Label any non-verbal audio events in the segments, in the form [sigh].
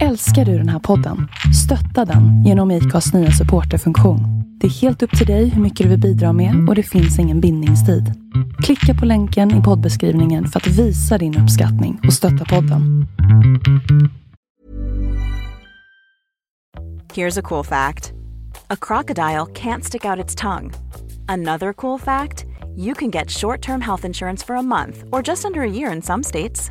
Älskar du den här podden? Stötta den genom IKAs nya supporterfunktion. Det är helt upp till dig hur mycket du vill bidra med och det finns ingen bindningstid. Klicka på länken i poddbeskrivningen för att visa din uppskattning och stötta podden. Here's a cool fact a crocodile can't stick out its tongue. Another cool fact you can get short term health insurance for a month or just under a year in some states.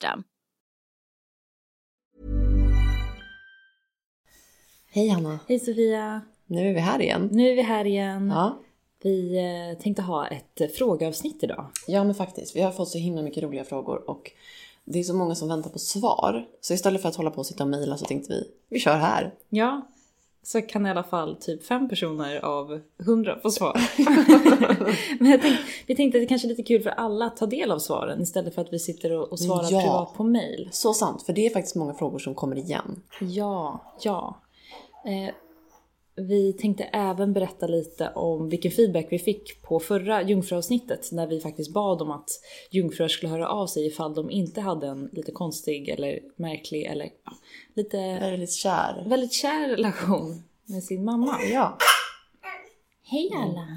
Hej Hanna! Hej Sofia! Nu är vi här igen. Nu är vi här igen. Ja. Vi eh, tänkte ha ett eh, frågeavsnitt idag. ja, men faktiskt. Vi har fått så himla mycket roliga frågor och det är så många som väntar på svar. Så istället för att hålla på och sitta och mejla så tänkte vi, vi kör här. Ja, så kan i alla fall typ fem personer av hundra få svar. [laughs] Men jag tänkte, vi tänkte att det kanske är lite kul för alla att ta del av svaren istället för att vi sitter och, och svarar Ja. privat på mail. Så sant, för det är faktiskt många frågor som kommer igen. Ja, ja. Eh, vi tänkte även berätta lite om vilken feedback vi fick på förra jungfruavsnittet när vi faktiskt bad om att jungfrur skulle höra av sig ifall de inte hade en lite konstig eller märklig eller ja, lite Väldigt kär. väldigt kär relation med sin mamma. Ja. Hej alla!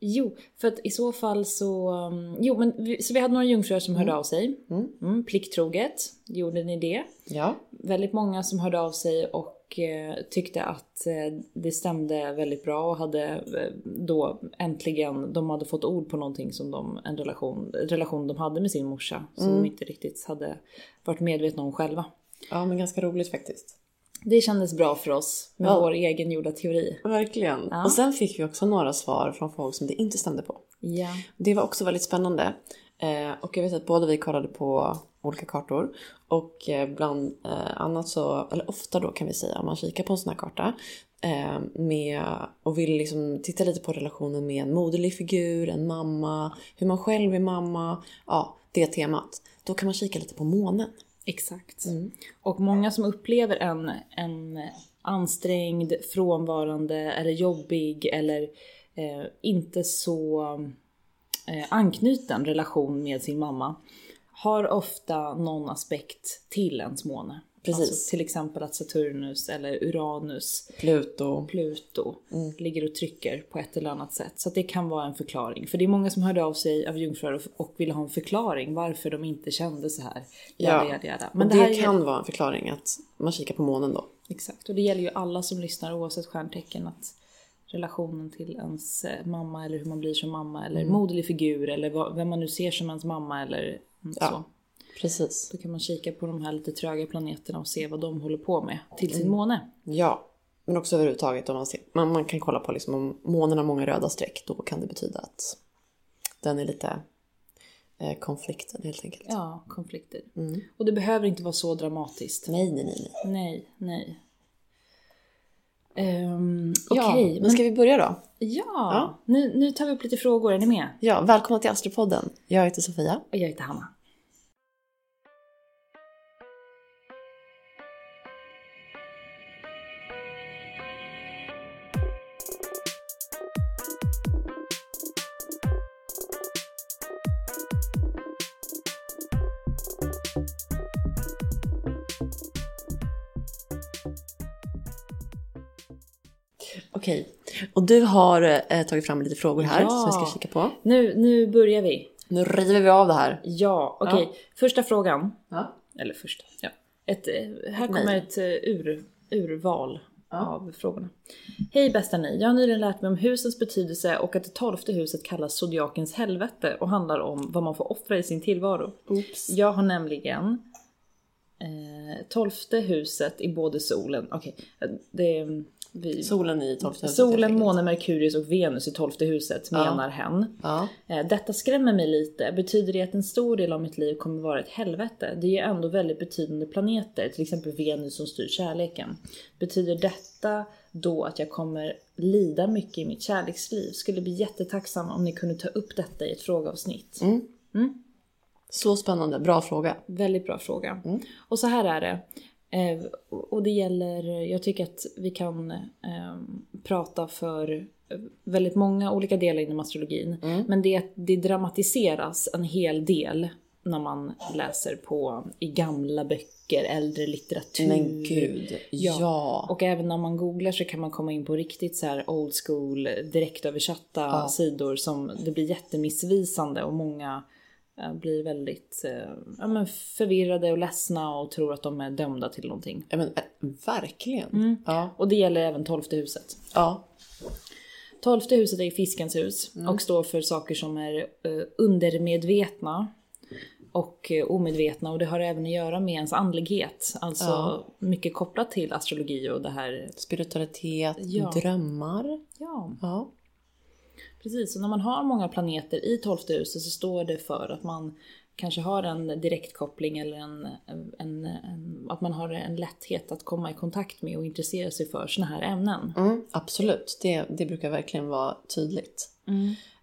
Jo, för att i så fall så... um, Jo, men vi, så vi hade några jungfrur som hörde av sig. Mm, plikttroget gjorde ni det. Ja. väldigt många som hörde av sig och eh, tyckte att eh, det stämde väldigt bra och hade eh, då äntligen, de hade fått ord på någonting som de, en relation, relation de hade med sin morsa som de inte riktigt hade varit medvetna om själva. ja, men ganska roligt faktiskt. Det kändes bra för oss med Ja. vår egen gjorda teori. Verkligen. Ja. Och sen fick vi också några svar från folk som det inte stämde på. Ja. Det var också väldigt spännande. Och jag vet att båda vi kollade på olika kartor. Och eh, bland eh, annat så, eller ofta då kan vi säga, om man kikar på en sån här karta. Eh, med, och vill liksom titta lite på relationen med en moderlig figur, en mamma, hur man själv är mamma. Ja, det temat. Då kan man kika lite på månen. Exakt. Och många som upplever en, en ansträngd, frånvarande eller jobbig eller eh, inte så eh, anknuten relation med sin mamma har ofta någon aspekt till ens måne. Precis. Alltså till exempel att Saturnus eller Uranus, Pluto. Pluto ligger och trycker på ett eller annat sätt. Så det kan vara en förklaring. För det är många som hörde av sig av jungfrur och, ville ha en förklaring varför de inte kände så här. Jada, jada, jada. Men det, det, här är- kan vara en förklaring att man kikar på månen då. Exakt, och det gäller ju alla som lyssnar oavsett stjärntecken att relationen till ens eh, mamma eller hur man blir som mamma eller moderlig figur eller vem man nu ser som ens mamma eller mm, Ja. så. Precis. Då kan man kika på de här lite tröga planeterna och se vad de håller på med till Mm. sin måne. Ja, men också överhuvudtaget om man ser, man, man kan kolla på liksom om månen har många röda streck, då kan det betyda att den är lite eh, konflikten helt enkelt. Ja, konflikter. Mm. Och det behöver inte vara så dramatiskt. Nej, nej, nej. nej. Nej. Um, Ja, Okej, men ska vi börja då? ja, Nu, nu tar vi upp lite frågor. Är ni med? Ja, välkomna till Astropodden. Jag heter Sofia. Och jag heter Hanna. Du har eh, tagit fram lite frågor här Ja. som vi ska kika på. Nu, nu börjar vi. Nu river vi av det här. Ja, okej. Första frågan. Ja. Eller första, ja. Ett, eh, här kommer nej. ett eh, ur, urval av frågorna. Hej bästa ni, jag har nyligen lärt mig om husens betydelse och att det tolfte huset kallas zodiakens helvete och handlar om vad man får offra i sin tillvaro. Oops. Jag har nämligen eh, tolfte huset i både solen, okej, eh, det vi, Solen i tolfte huset. Solen, månen, Merkurius och Venus i tolfte huset menar hen. Ja. Eh, Detta skrämmer mig lite. Betyder det att en stor del av mitt liv kommer vara ett helvete? Det är ju ändå väldigt betydande planeter, till exempel Venus som styr kärleken. Betyder detta då att jag kommer lida mycket i mitt kärleksliv? Skulle bli jättetacksam om ni kunde ta upp detta i ett frågeavsnitt. Så spännande. Bra fråga. Väldigt bra fråga. Och så här är det. Eh, och det gäller, jag tycker att vi kan eh, prata för väldigt många olika delar inom astrologin. Men det, det dramatiseras en hel del när man läser på i gamla böcker, äldre litteratur. Men gud. Ja. Och även när man googlar så kan man komma in på riktigt så här old school direktöversatta sidor som det blir jättemissvisande och många blir väldigt eh, ja, men förvirrade och ledsna och tror att de är dömda till någonting. Ja, men, äh, verkligen. Mm. Ja. Och det gäller även tolfte huset. ja. Tolfte huset är fiskens hus och står för saker som är eh, undermedvetna och eh, omedvetna och det har även att göra med ens andlighet. Alltså Ja. mycket kopplat till astrologi och det här. Spiritualitet, Ja. drömmar. Ja, Ja. Precis. Och när man har många planeter i tolfte huset så står det för att man kanske har en direktkoppling eller en, en, en, att man har en lätthet att komma i kontakt med och intressera sig för såna här ämnen. Mm, absolut, det, det brukar verkligen vara tydligt.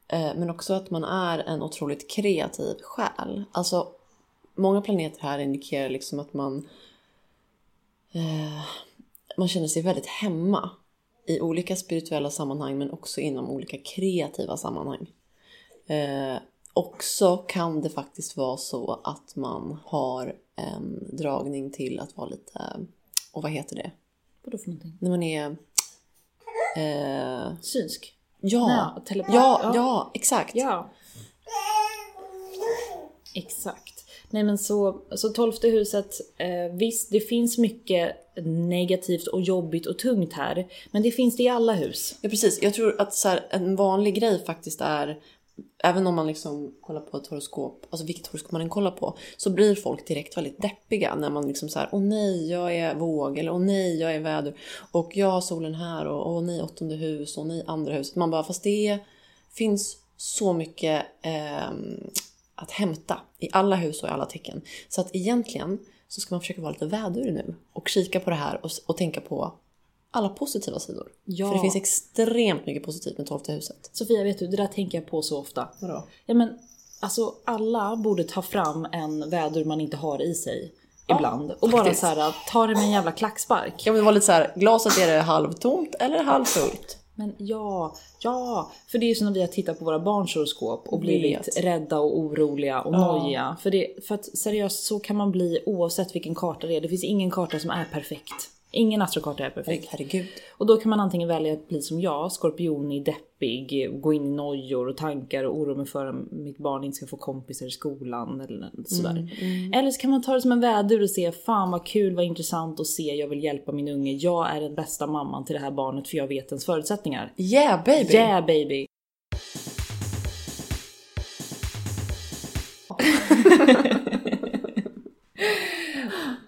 Eh, Men också att man är en otroligt kreativ själ. Alltså, många planeter här indikerar liksom att man, eh, man känner sig väldigt hemma i olika spirituella sammanhang men också inom olika kreativa sammanhang. Eh, också kan det faktiskt vara så att man har en dragning till att vara lite, och vad heter det? Vadå för någonting? När man är... Eh, Synsk? ja, telepat. ja, Ja. ja, exakt. Ja. Exakt. Nej men så, så tolfte huset, eh, visst det finns mycket negativt och jobbigt och tungt här. Men det finns det i alla hus. Ja, precis. Jag tror att så här, en vanlig grej faktiskt är, även om man liksom kollar på ett horoskop, alltså vilket horoskop man än kollar på, så blir folk direkt väldigt deppiga när man liksom såhär åh nej, jag är våg, eller åh nej, jag är väder, och jag har solen här, och åh nej, åttonde hus, och nej, andra huset. Man bara, fast det finns så mycket eh, att hämta i alla hus och i alla tecken. Så att egentligen så ska man försöka vara lite vädur nu och kika på det här och, och tänka på alla positiva sidor. Ja. För det finns extremt mycket positivt med tolfte huset. Sofia vet du, det där tänker jag på så ofta. Vadå? Ja men alltså alla borde ta fram en vädur man inte har i sig. Ibland. Och bara faktiskt. så här, ta det med en jävla klackspark. Kan vi vara lite så här, glaset är det halvtomt eller halvfullt? Men ja, ja. För det är ju som när vi har tittat på våra barns horoskop och blivit Vet. rädda och oroliga och nojiga. För, det, för att seriöst så kan man bli oavsett vilken karta det är. Det finns ingen karta som är perfekt. Ingen astrokarta är perfekt. Herregud. Och då kan man antingen välja att bli som jag, skorpionig, deppig, gå in i nojor och tankar och oroa mig för att mitt barn inte ska få kompisar i skolan eller sådär. Eller så kan man ta det som en vädur och se, fan vad kul, vad intressant att se, jag vill hjälpa min unge, jag är den bästa mamman till det här barnet för jag vet ens förutsättningar. Yeah baby! Yeah baby!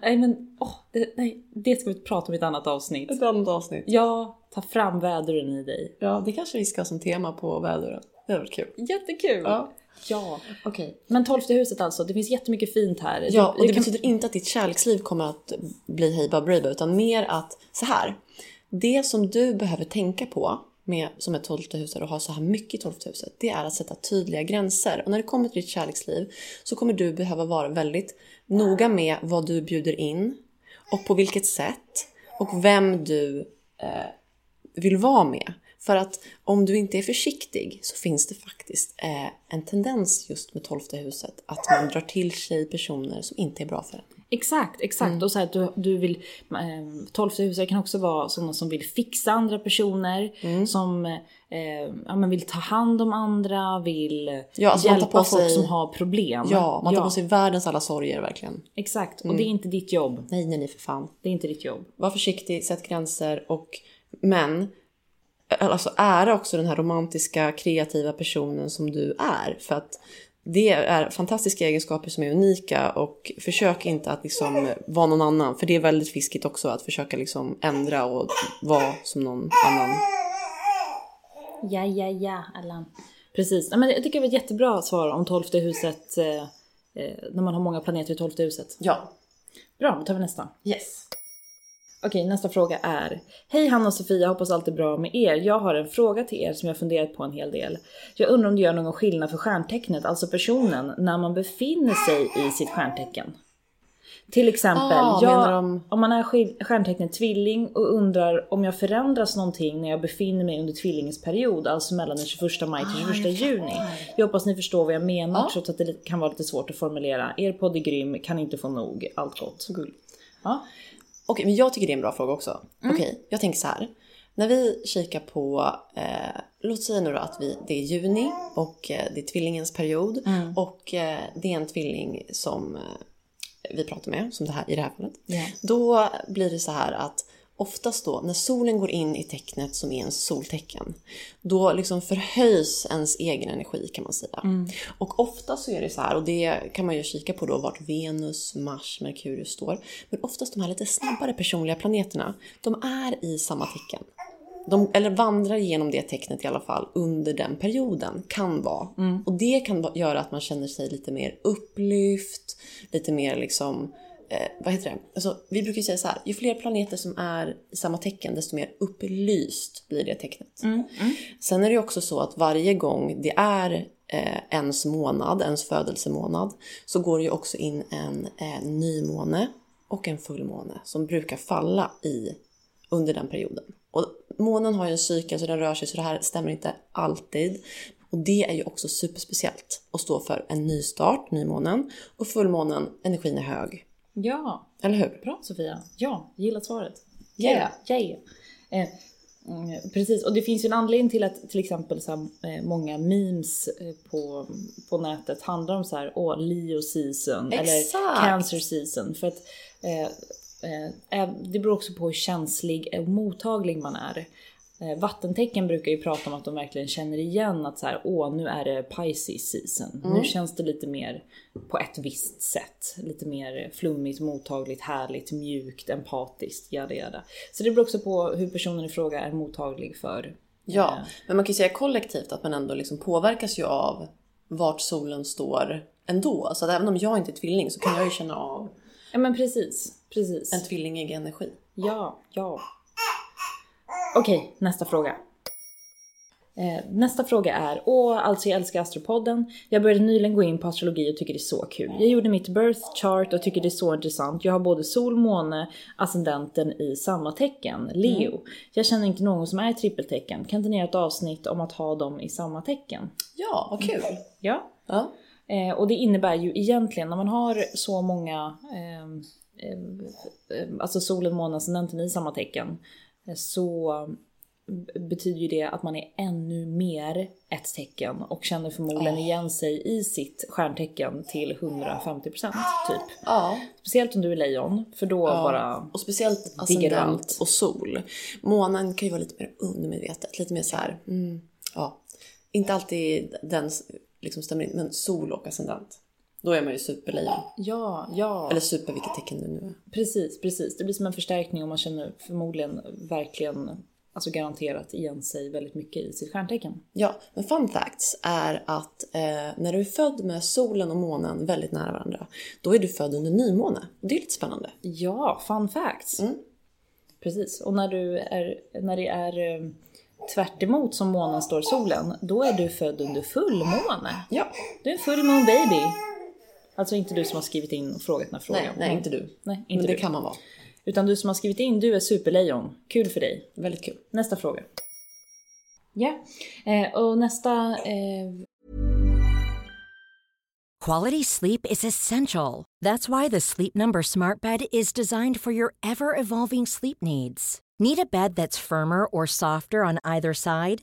[laughs] nej men, åh, det, nej, det ska vi prata om i ett annat avsnitt. Ett annat avsnitt. Ja, ta fram väduren i dig. Ja, det kanske vi ska ha som tema på väduren. Det hade varit kul. Jättekul! Ja. Ja. Okej. Men tolfte huset alltså, det finns jättemycket fint här. Ja, och det kan- betyder inte att ditt kärleksliv kommer att bli hej baberiba, utan mer att så här. Det som du behöver tänka på med, som ett tolfte huset och ha så här mycket i tolfte huset, det är att sätta tydliga gränser. Och när det kommer till ditt kärleksliv så kommer du behöva vara väldigt noga med vad du bjuder in och på vilket sätt och vem du eh, vill vara med. För att om du inte är försiktig så finns det faktiskt eh, en tendens just med tolfte huset att man drar till sig personer som inte är bra för en. Exakt, exakt. Mm. Och så här, att du, du vill, eh, tolfte huset kan också vara sådana som vill fixa andra personer, Mm. som eh, ja, men vill ta hand om andra, vill Ja, alltså hjälpa folk sig- som har problem. Ja, man tar på sig världens alla sorger verkligen. Exakt, och Mm. det är inte ditt jobb. Nej, nej, nej för fan. Det är inte ditt jobb. Var försiktig, sätt gränser och men alltså ära också den här romantiska kreativa personen som du är för att det är fantastiska egenskaper som är unika och försök inte att liksom vara någon annan för det är väldigt fiskigt också att försöka liksom ändra och vara som någon annan. Ja, ja, ja, Allan. Precis. Ja, men jag tycker det var ett jättebra svar om tolfte huset, eh, eh, när man har många planeter i tolfte huset. Ja. Bra, då tar vi nästa. Yes. Okej, nästa fråga är. Hej Hanna och Sofia, hoppas allt är bra med er. Jag har en fråga till er som jag funderat på en hel del. Jag undrar om det gör någon skillnad för stjärntecknet, alltså personen, när man befinner sig i sitt stjärntecken. Till exempel, Ah, jag, de- om man är stjärntecknet tvilling och undrar om jag förändras någonting när jag befinner mig under tvillingens period, alltså mellan den 21 maj till 21 juni. Jag hoppas ni förstår vad jag menar, Ja. trots att det kan vara lite svårt att formulera. Er podd är grym, kan inte få nog. Allt gott. Gull. Ja. Okej, men jag tycker det är en bra fråga också. Okej, jag tänker så här. När vi kikar på, eh, låt säga nu då att vi, det är juni och eh, det är tvillingens period och eh, det är en tvilling som eh, vi pratar med, som det här, i det här fallet. Ja. Då blir det så här att oftast då när solen går in i tecknet som är en soltecken, då liksom förhöjs ens egen energi kan man säga. Och ofta så är det så här, och det kan man ju kika på då vart Venus, Mars, Merkurius står. Men oftast de här lite snabbare personliga planeterna, de är i samma tecken. De, eller vandrar genom det tecknet i alla fall under den perioden, kan vara. Och det kan göra att man känner sig lite mer upplyft, lite mer liksom, eh, vad heter det? Alltså, vi brukar säga så här, ju fler planeter som är i samma tecken, desto mer upplyst blir det tecknet. Sen är det ju också så att varje gång det är eh, ens månad, ens födelsemånad, så går det ju också in en eh, nymåne och en fullmåne som brukar falla i under den perioden. Och månen har ju en cykel så den rör sig så det här stämmer inte alltid. Och det är ju också superspeciellt att stå för en nystart, nymånen, och fullmånen, energin är hög. Ja, Eller hur? bra Sofia. Ja, gillar svaret. Yeah. yeah. Eh, mm, precis, och det finns ju en anledning till att till exempel så här, eh, många memes eh, på, på nätet handlar om så här, åh, Leo season eller Exakt. Cancer season. För att eh, eh, det beror också på hur känslig och mottaglig man är. Eh, Vattentecken brukar ju prata om att de verkligen känner igen att så här, åh nu är det Pisces season. Nu känns det lite mer på ett visst sätt. Lite mer flummigt, mottagligt, härligt, mjukt, empatiskt, jada jada. Så det beror också på hur personen i fråga är mottaglig för. Ja, men man kan ju säga kollektivt att man ändå liksom påverkas ju av vart solen står ändå. Så att även om jag inte är tvilling så kan jag ju känna av Ja men precis, precis. en tvillingig energi. Ja, ja. Okej, nästa fråga. Eh, nästa fråga är, åh, alltså jag älskar Astropodden. Jag började nyligen gå in på astrologi och tycker det är så kul. Jag gjorde mitt birth chart och tycker det är så intressant. Jag har både sol, måne, ascendenten i samma tecken, Leo. Jag känner inte någon som är trippeltecken. Kan inte ni göra ett avsnitt om att ha dem i samma tecken? Ja, vad kul! Ja. Ja. Eh, och det innebär ju egentligen när man har så många, eh, alltså solen, månen, ascendenten i samma tecken, så betyder ju det att man är ännu mer ett tecken och känner förmodligen igen sig i sitt stjärntecken till 150% typ. Ja. Speciellt om du är lejon, för då bara... Och speciellt ascendent och sol. Månen kan ju vara lite mer undermedvetet, lite mer så här, mm, ja. Inte alltid den liksom stämmer in, men sol och ascendent. Då är man ju superlejon. Ja, ja. Eller super vilket tecken det nu är. Precis, precis. Det blir som en förstärkning och man känner förmodligen verkligen, alltså garanterat igen sig väldigt mycket i sitt stjärntecken. Ja, men fun facts är att eh, när du är född med solen och månen väldigt nära varandra, då är du född under nymåne. Det är lite spännande. Ja, fun facts. Mm. Precis. Och när, du är, när det är eh, tvärt emot som månen står solen, då är du född under fullmåne. Ja. Du är en full moon baby. Alltså inte du som har skrivit in och frågat den här frågan. Nej, nej, inte du. Nej, inte Men det du. kan man vara. Utan du som har skrivit in, du är superlejon. Kul för dig. Väldigt kul. Nästa fråga. Ja, eh, och nästa... Eh, Quality sleep is essential. That's why the Sleep Number Smart Bed is designed for your ever evolving sleep needs. Need a bed that's firmer or softer on either side?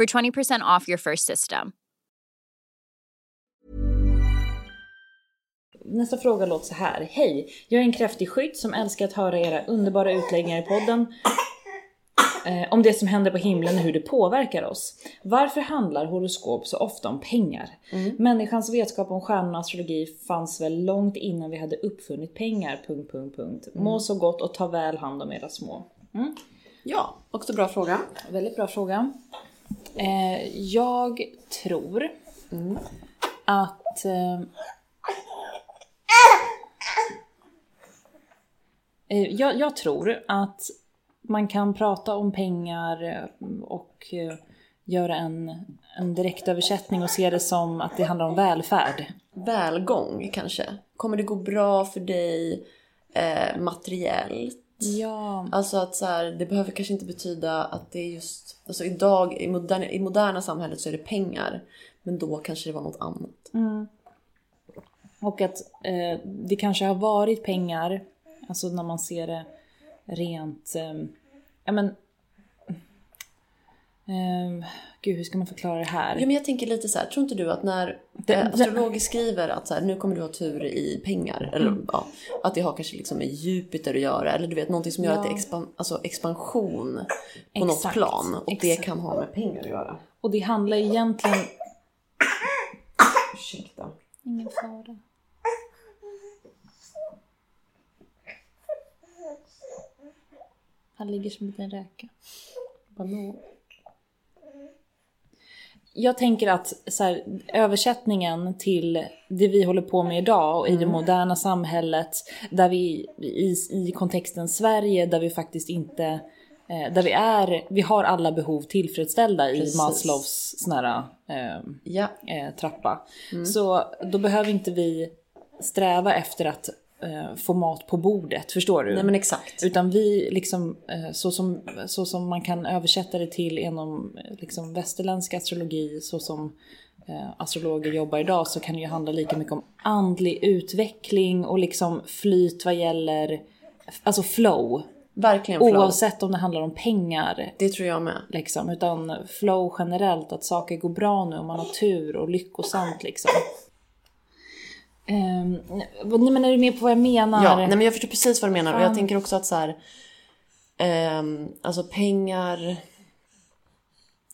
for 20% off your first system. Nästa fråga låter så här. Hej! Jag är en kräftig skytt som älskar att höra era underbara utläggningar i podden eh, om det som händer på himlen och hur det påverkar oss. Varför handlar horoskop så ofta om pengar? Människans vetskap om stjärnorna och astrologi fanns väl långt innan vi hade uppfunnit pengar... Punkt, punkt, punkt. Må så gott och ta väl hand om era små. Mm. Ja, också bra fråga. Väldigt bra fråga. Eh, jag tror att... Eh, eh, jag, jag tror att man kan prata om pengar eh, och eh, göra en, en direktöversättning och se det som att det handlar om välfärd. Välgång kanske. Kommer det gå bra för dig eh, materiellt? Ja. Alltså att så här, det behöver kanske inte betyda att det är just... Alltså idag, i moderna, i moderna samhället så är det pengar. Men då kanske det var något annat. Och att eh, det kanske har varit pengar, alltså när man ser det rent... Eh, ja men... Eh, gud, hur ska man förklara det här? Ja, men jag tänker lite så här, tror inte du att när Det- eh, det- astrologer skriver att så här, nu kommer du ha tur i pengar, eller Mm. ja, att det har kanske liksom med Jupiter att göra, eller du vet någonting som gör att det är Ja. expan, alltså expansion på något Exakt, plan och det exakt. kan ha med pengar att göra. Och det handlar egentligen... Ursäkta. Ingen fara. Han ligger som en liten räka. Banan. Jag tänker att så här, översättningen till det vi håller på med idag och i det moderna samhället där vi i, i kontexten Sverige där vi faktiskt inte eh, där vi är, vi har alla behov tillfredsställda i Precis. Maslows sån här, eh, Ja, eh, trappa. Så då behöver inte vi sträva efter att eh, få mat på bordet, förstår du? nej men exakt. Utan vi, liksom, eh, så, som, så som man kan översätta det till inom eh, liksom, västerländsk astrologi, så som eh, astrologer jobbar idag, så kan det ju handla lika mycket om andlig utveckling och liksom flyt vad gäller, alltså flow. Verkligen flow. Oavsett om det handlar om pengar Det tror jag med. liksom, utan flow generellt, att saker går bra nu och man har tur och lyckosamt liksom. Um, men är du med på vad jag menar? Ja, nej men jag förstår precis vad du menar och jag tänker också att så här, ehm, alltså pengar.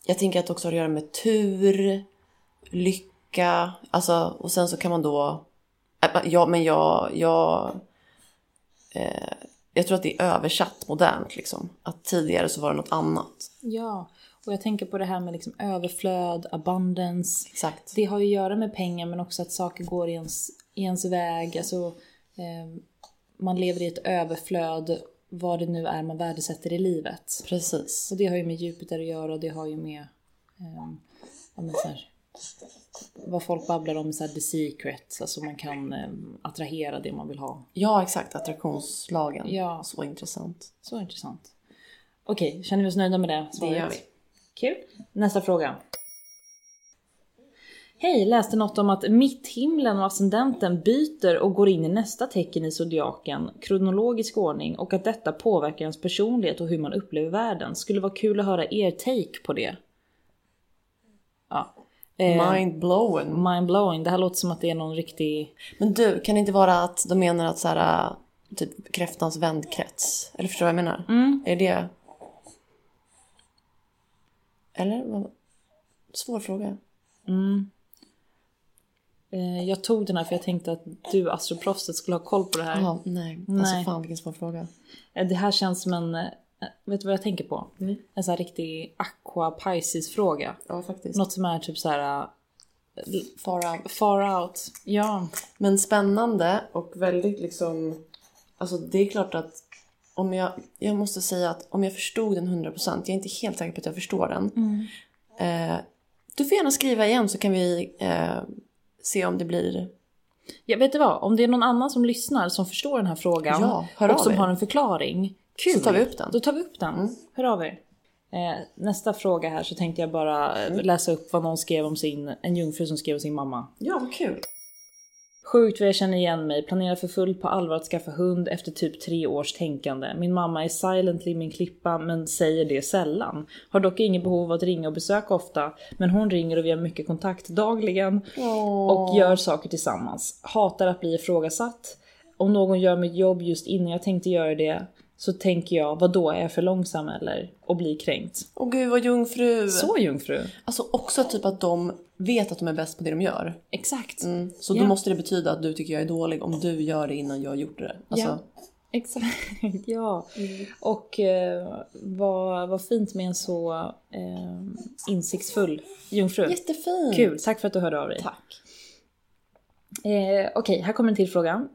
Jag tänker att det också har att göra med tur, lycka, alltså och sen så kan man då. äh, Ja, men jag, jag. Eh, jag tror att det är översatt modernt liksom. Att tidigare så var det något annat. Ja, och jag tänker på det här med liksom överflöd, abundance. Exakt. Det har ju att göra med pengar men också att saker går i ens, i ens väg. Alltså, eh, man lever i ett överflöd vad det nu är man värdesätter i livet. Precis. Och det har ju med Jupiter att göra och det har ju med eh, men så här, vad folk babblar om, så här, the secret, alltså man kan eh, attrahera det man vill ha. Ja, exakt. Attraktionslagen. Ja. Så intressant. Så intressant. Okej, känner vi oss nöjda med det svaret? Det gör vi. Kul. Nästa fråga. Hej, läste något om att mitthimlen och ascendenten byter och går in i nästa tecken i zodiaken, kronologisk ordning, och att detta påverkar ens personlighet och hur man upplever världen. Skulle vara kul att höra er take på det. Ja. Eh, Mind blowing. Mindblowing. Det här låter som att det är någon riktig... Men du, kan det inte vara att de menar att så här, typ kräftans vänkrets? Eller förstår du vad jag menar? Mm. Är det... Eller? Vad- Svår fråga. Eh, jag tog den här för jag tänkte att du, astroproffset, skulle ha koll på det här. Ja, nej. Nej. Alltså fan vilken svår fråga. Eh, Det här känns som en... eh, Vet du vad jag tänker på? En sån här riktig aqua Pisces fråga. Ja, faktiskt. Något som är typ så här Far out. far out. Ja. Men spännande och väldigt liksom... Alltså det är klart att om jag... Jag måste säga att om jag förstod den 100%, jag är inte helt säker på att jag förstår den. Eh, du får gärna skriva igen så kan vi eh, se om det blir... ja. Vet du vad? Om det är någon annan som lyssnar som förstår den här frågan Ja, hör och som er. har en förklaring. Kul! Så tar vi upp den. Då tar vi upp den. Hör av er. Eh, nästa fråga här så tänkte jag bara eh, läsa upp vad någon skrev om sin, en jungfru som skrev om sin mamma. Ja, vad kul. Sjukt vad jag känner igen mig, planerar för fullt på allvar att skaffa hund efter typ tre års tänkande. Min mamma är silently min klippa men säger det sällan. Har dock inget behov av att ringa och besöka ofta, men hon ringer och vi har mycket kontakt dagligen och gör saker tillsammans. Hatar att bli ifrågasatt. Om någon gör mitt jobb just innan jag tänkte göra det så tänker jag, vad då är jag för långsam eller? Och blir kränkt. Åh gud vad jungfru. Så jungfru. Alltså också typ att de vet att de är bäst på det de gör. Exakt. Så Ja. då måste det betyda att du tycker jag är dålig om du gör det innan jag gjort det. Alltså, Ja. Exakt, [laughs] ja. Och eh, vad, vad fint med en så eh, insiktsfull jungfru. Jättefint. Kul, tack för att du hörde av dig. Tack. Eh, Okej, här kommer en till fråga.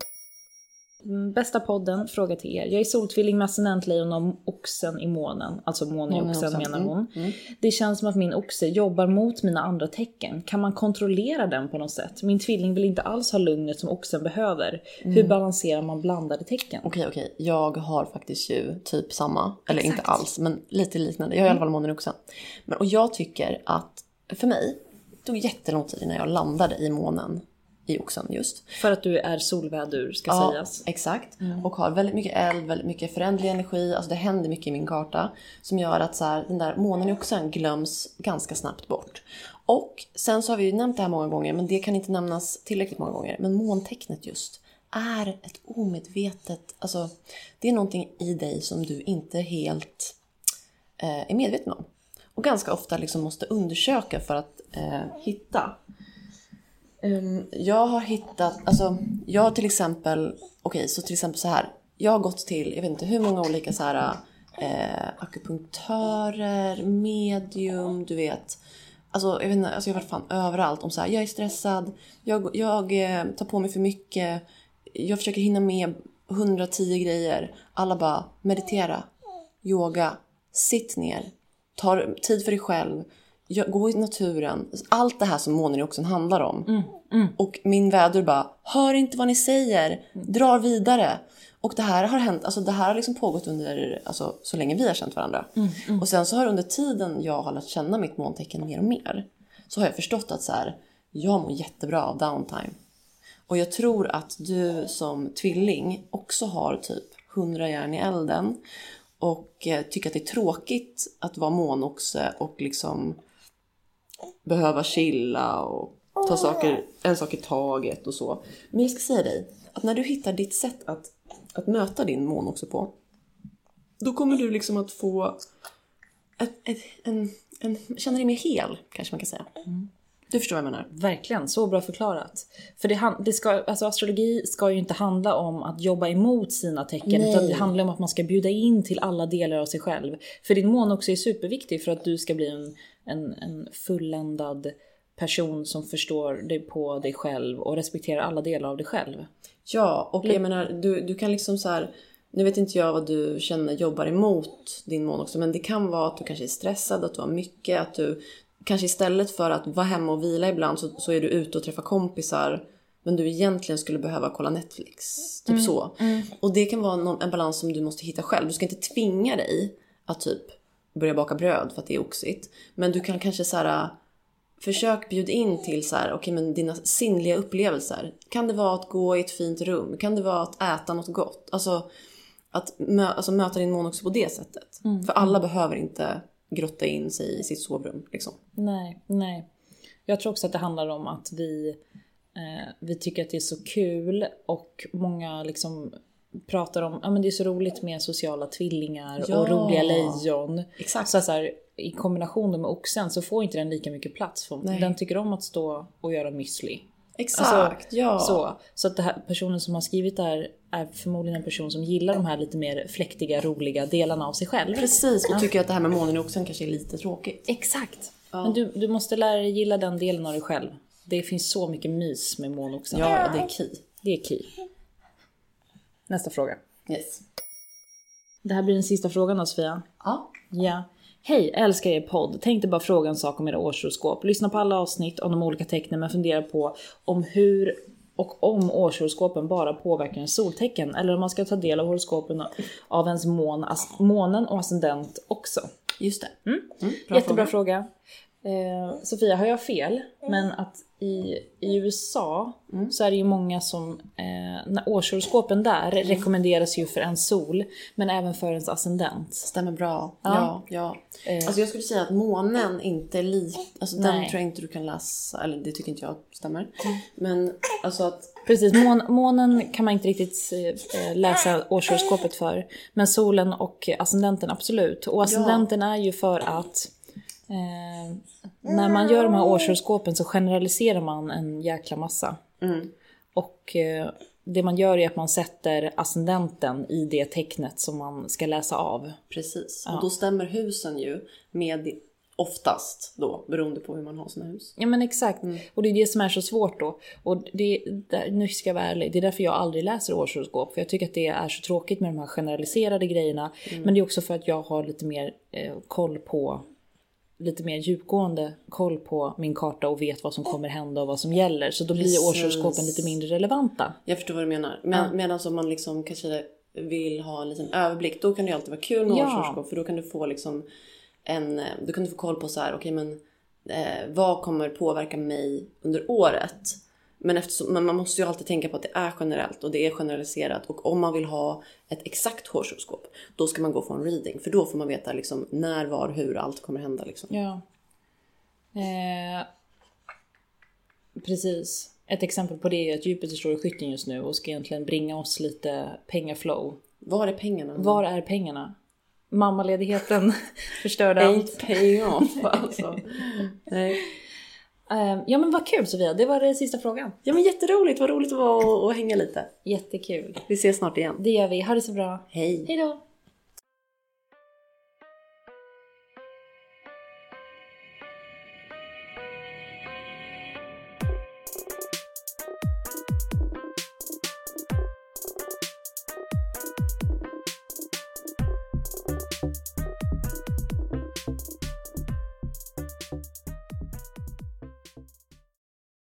Mm, Bästa podden, fråga till er. Jag är soltvilling med ascendentlejon och oxen i månen. Alltså månen i i oxen oxen, menar mm, hon. Det känns som att min oxe jobbar mot mina andra tecken. Kan man kontrollera den på något sätt? Min tvilling vill inte alls ha lugnet som oxen behöver. Mm. Hur balanserar man blandade tecken? Okej, okej. Jag har faktiskt ju typ samma. Eller inte Exakt. Mm. alls, men lite liknande. Jag har i alla fall månen också. Men, och jag tycker att, för mig, det tog jättelång tid innan jag landade i månen i oxen just. För att du är solvädur ska Ja, sägas. exakt. Och har väldigt mycket eld, väldigt mycket förändlig energi. Alltså det händer mycket i min karta. Som gör att så här, den där månen i oxen glöms ganska snabbt bort. Och sen så har vi ju nämnt det här många gånger, men det kan inte nämnas tillräckligt många gånger. Men måntecknet just är ett omedvetet, alltså det är någonting i dig som du inte helt eh, är medveten om. Och ganska ofta liksom måste undersöka för att eh, hitta. Um, jag har hittat, alltså jag har till exempel, okej så till exempel så här. Jag har gått till, jag vet inte hur många olika så här eh, akupunktörer, medium, du vet. Alltså jag vet inte, alltså jag har varit fan överallt om så här, jag är stressad, jag, jag eh, tar på mig för mycket, jag försöker hinna med 110 grejer. Alla bara meditera, yoga, sitt ner, ta tid för dig själv, gå i naturen. Allt det här som månen i oxen handlar om. Och min vädur bara, hör inte vad ni säger, drar vidare. Och det här har hänt, alltså det här har liksom pågått under, alltså så länge vi har känt varandra. Och sen så har under tiden jag har lärt känna mitt måntecken mer och mer. Så har jag förstått att så här, jag mår jättebra av downtime. Och jag tror att du som tvilling också har typ 100 järn i elden. Och eh, tycker att det är tråkigt att vara månoxe och liksom behöva chilla och ta saker, en sak i taget och så. Men jag ska säga dig, att när du hittar ditt sätt att, att möta din månoxe på, då kommer du liksom att få ett, ett, en, en, känna dig mer hel, kanske man kan säga. Du förstår vad jag menar? Verkligen, så bra förklarat. För det, det ska, alltså astrologi ska ju inte handla om att jobba emot sina tecken Nej. utan det handlar om att man ska bjuda in till alla delar av sig själv. För din mån också är superviktig för att du ska bli en, en, en fulländad person som förstår dig på dig själv och respekterar alla delar av dig själv. Ja, och jag menar du, du kan liksom så här. Nu vet inte jag vad du känner jobbar emot din mån också men det kan vara att du kanske är stressad, att du har mycket, att du kanske istället för att vara hemma och vila ibland så, så är du ute och träffar kompisar men du egentligen skulle behöva kolla Netflix. Typ så. Och det kan vara någon, en balans som du måste hitta själv. Du ska inte tvinga dig att typ börja baka bröd för att det är oxigt. Men du kan kanske så här Försök bjuda in till så här, okay, men dina sinnliga upplevelser. Kan det vara att gå i ett fint rum? Kan det vara att äta något gott? Alltså att mö alltså, möta din mån också på det sättet. För alla behöver inte grotta in sig i sitt sovrum. Liksom. Nej, nej. Jag tror också att det handlar om att vi, eh, vi tycker att det är så kul och många liksom pratar om, ja men det är så roligt med sociala tvillingar Ja. och roliga lejon. Exakt. Så, så här, i kombination med oxen så får inte den lika mycket plats för Nej. den tycker om att stå och göra müsli. Exakt, ja. Så, så att här, personen som har skrivit det här är förmodligen en person som gillar de här lite mer fläktiga, roliga delarna av sig själv. Precis, och tycker att det här med månen i oxen kanske är lite tråkigt. Exakt. Men du, du måste lära dig gilla den delen av dig själv. Det finns så mycket mys med månoxen. Ja, det är key. Det är key. Nästa fråga. Yes. Det här blir den sista frågan då Sofia. Ja. Ja. Hej, älskar er podd. Tänkte bara fråga en sak om era årshoroskop. Lyssna på alla avsnitt om de olika tecknen men funderar på om hur och om årshoroskopen bara påverkar en soltecken eller om man ska ta del av horoskopen av ens mån, månen och ascendent också. Just det. Mm, bra Jättebra fråga. fråga. Eh, Sofia, har jag fel? Men att i, i USA så är det ju många som, eh, när årshoroskopen där rekommenderas ju för en sol, men även för ens ascendent. Stämmer bra. Ja, ja. Alltså jag skulle säga att månen inte är lik... Alltså den tror jag inte du kan läsa. Eller det tycker inte jag stämmer. Men alltså att... Precis, mån, månen kan man inte riktigt eh, läsa årshoroskopet för. Men solen och ascendenten absolut. Och ascendenten är ju för att eh, när man gör de här årshoroskopen så generaliserar man en jäkla massa. Och eh, det man gör är att man sätter ascendenten i det tecknet som man ska läsa av. Precis. Och då stämmer husen ju med oftast då, beroende på hur man har sina hus. Ja men exakt. Och det är det som är så svårt då. Och det, där, nu ska jag vara ärlig, det är därför jag aldrig läser årshoroskop. För jag tycker att det är så tråkigt med de här generaliserade grejerna. Men det är också för att jag har lite mer eh, koll på lite mer djupgående koll på min karta och vet vad som kommer hända och vad som gäller. Så då blir Precis. årshoroskopen lite mindre relevanta. Jag förstår vad du menar. Men, Medan om man liksom kanske vill ha en liten överblick, då kan det ju alltid vara kul med Ja. årshoroskop. För då kan du få liksom en... Då kan du få koll på så här, okej men eh, vad kommer påverka mig under året? Men, eftersom, men man måste ju alltid tänka på att det är generellt och det är generaliserat. Och om man vill ha ett exakt årshoroskop, då ska man gå en reading. För då får man veta liksom när, var, hur allt kommer hända. Liksom. Ja. Eh, precis. Ett exempel på det är att Jupiter står i skytten just nu och ska egentligen bringa oss lite pengaflow. Var är pengarna? Var är pengarna? Mammaledigheten [laughs] förstörde allt. Ain't paying off alltså. [laughs] Nej. Eh, ja men vad kul Sofia, det var den sista frågan. Ja men jätteroligt, vad roligt det var att, hänga lite. Jättekul. Vi ses snart igen. Det gör vi, ha det så bra. Hej! Hej då!